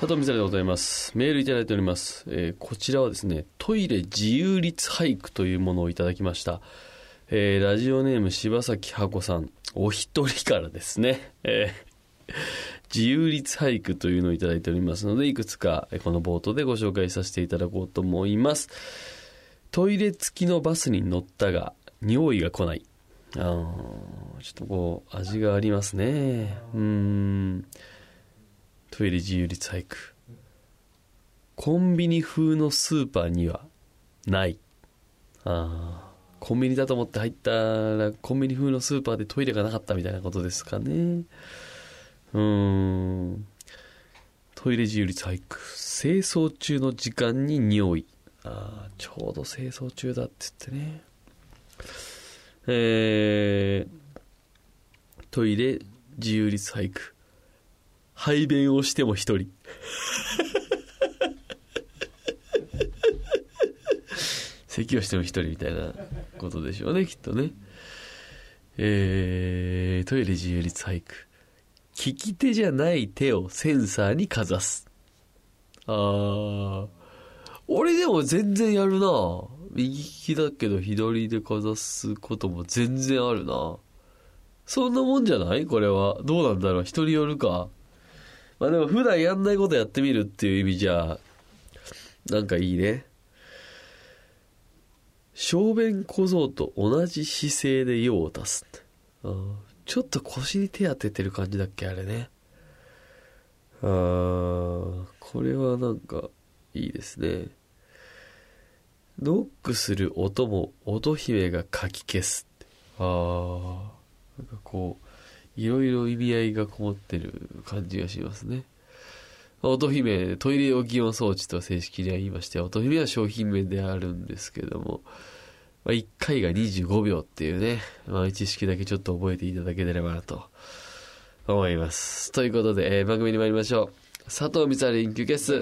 佐藤美沙でございます。メールいただいております。えーこちらはですね、トイレ自由律俳句というものをいただきました。えーラジオネーム柴崎ハ子さん、お一人からですね、えー自由律俳句というのをいただいておりますので、いくつかこの冒頭でご紹介させていただこうと思います。トイレ付きのバスに乗ったが、匂いが来ない。あちょっとこう、味がありますね。うん。トイレ自由律俳句。コンビニ風のスーパーにはない。ああ。コンビニだと思って入ったら、コンビニ風のスーパーでトイレがなかったみたいなことですかね。うん。トイレ自由律俳句。清掃中の時間に匂い。ああ、ちょうど清掃中だって言ってね。えー、トイレ自由律俳句。排便をしても一人。咳をしても一人みたいなことでしょうね、きっとね。えー、トイレ自由律俳句。利き手じゃない手をセンサーにかざす。あー。俺でも全然やるな右利きだけど左でかざすことも全然あるなそんなもんじゃない？これは。どうなんだろう？人によるか。まあでも普段やんないことやってみるっていう意味じゃ、なんかいいね。小便小僧と同じ姿勢で用を足す。あちょっと腰に手当ててる感じだっけあれね。あーこれはなんかいいですね。ノックする音も音姫がかき消すって。あーなんかこう、いろいろ意味合いがこもってる感じがしますね。乙姫、トイレ用気温装置と正式には言いまして、乙姫は商品名であるんですけども、まあ、1回が25秒っていうね、まあ、知識だけちょっと覚えていただければなと思います。ということで、えー番組に参りましょう。佐藤光晴研究ケス。